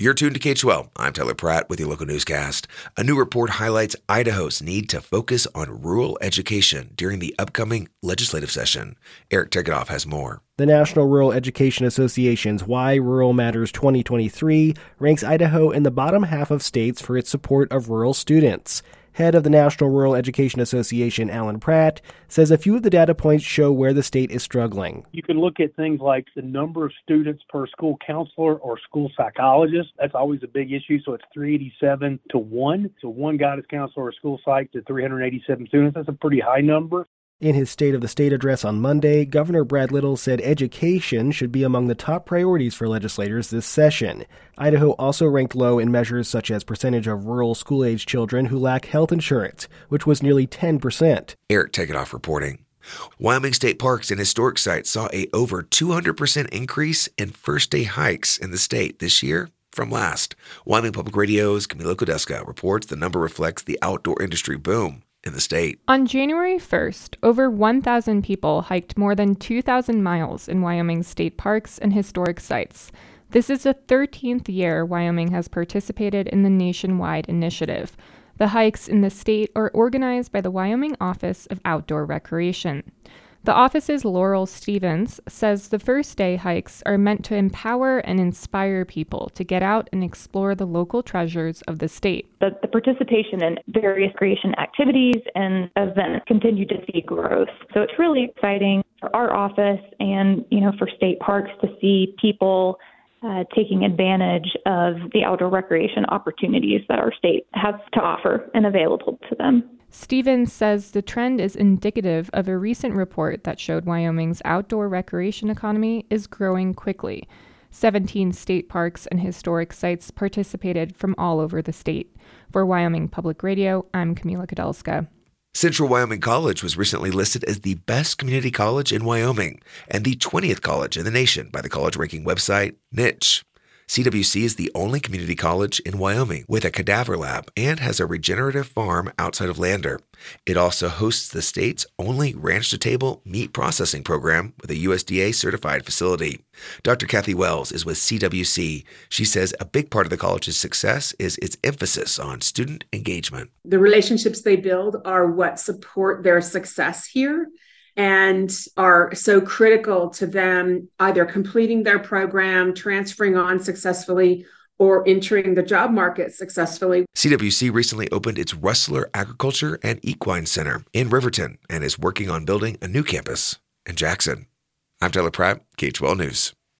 You're tuned to K12. I'm Tyler Pratt with your local newscast. A new report highlights Idaho's need to focus on rural education during the upcoming legislative session. Eric Tegethoff has more. The National Rural Education Association's Why Rural Matters 2023 ranks Idaho in the bottom half of states for its support of rural students. Head of the National Rural Education Association, Allen Pratt, says a few of the data points show where the state is struggling. You can look at things like the number of students per school counselor or school psychologist. That's always a big issue. So it's 387 to 1. So one guidance counselor or school psych to 387 students. That's a pretty high number. In his State of the State address on Monday, Governor Brad Little said education should be among the top priorities for legislators this session. Idaho also ranked low in measures such as percentage of rural school age children who lack health insurance, which was nearly 10%. Eric Tegethoff reporting. Wyoming State Parks and Historic Sites saw a over 200% increase in first day hikes in the state this year from last. Wyoming Public Radio's Kamila Kudelska reports the number reflects the outdoor industry boom in the state. On January 1st, over 1,000 people hiked more than 2,000 miles in Wyoming's state parks and historic sites. This is the 13th year Wyoming has participated in the nationwide initiative. The hikes in the state are organized by the Wyoming Office of Outdoor Recreation. The office's Laurel Stevens says the first day hikes are meant to empower and inspire people to get out and explore the local treasures of the state. The, the participation in various creation activities and events continue to see growth. So it's really exciting for our office and, you know, for state parks to see people uh, taking advantage of the outdoor recreation opportunities that our state has to offer and available to them. Stevens says the trend is indicative of a recent report that showed Wyoming's outdoor recreation economy is growing quickly. 17 state parks and historic sites participated from all over the state. For Wyoming Public Radio, I'm Kamila Kudelska. Central Wyoming College was recently listed as the best community college in Wyoming and the 20th college in the nation by the college ranking website Niche. CWC is the only community college in Wyoming with a cadaver lab and has a regenerative farm outside of Lander. It also hosts the state's only ranch to table meat processing program with a USDA certified facility. Dr. Kathy Wells is with CWC. She says a big part of the college's success is its emphasis on student engagement. The relationships they build are what support their success here and are so critical to them either completing their program, transferring on successfully, or entering the job market successfully. CWC recently opened its Rustler Agriculture and Equine Center in Riverton and is working on building a new campus in Jackson. I'm Taylor Pratt, K12 News.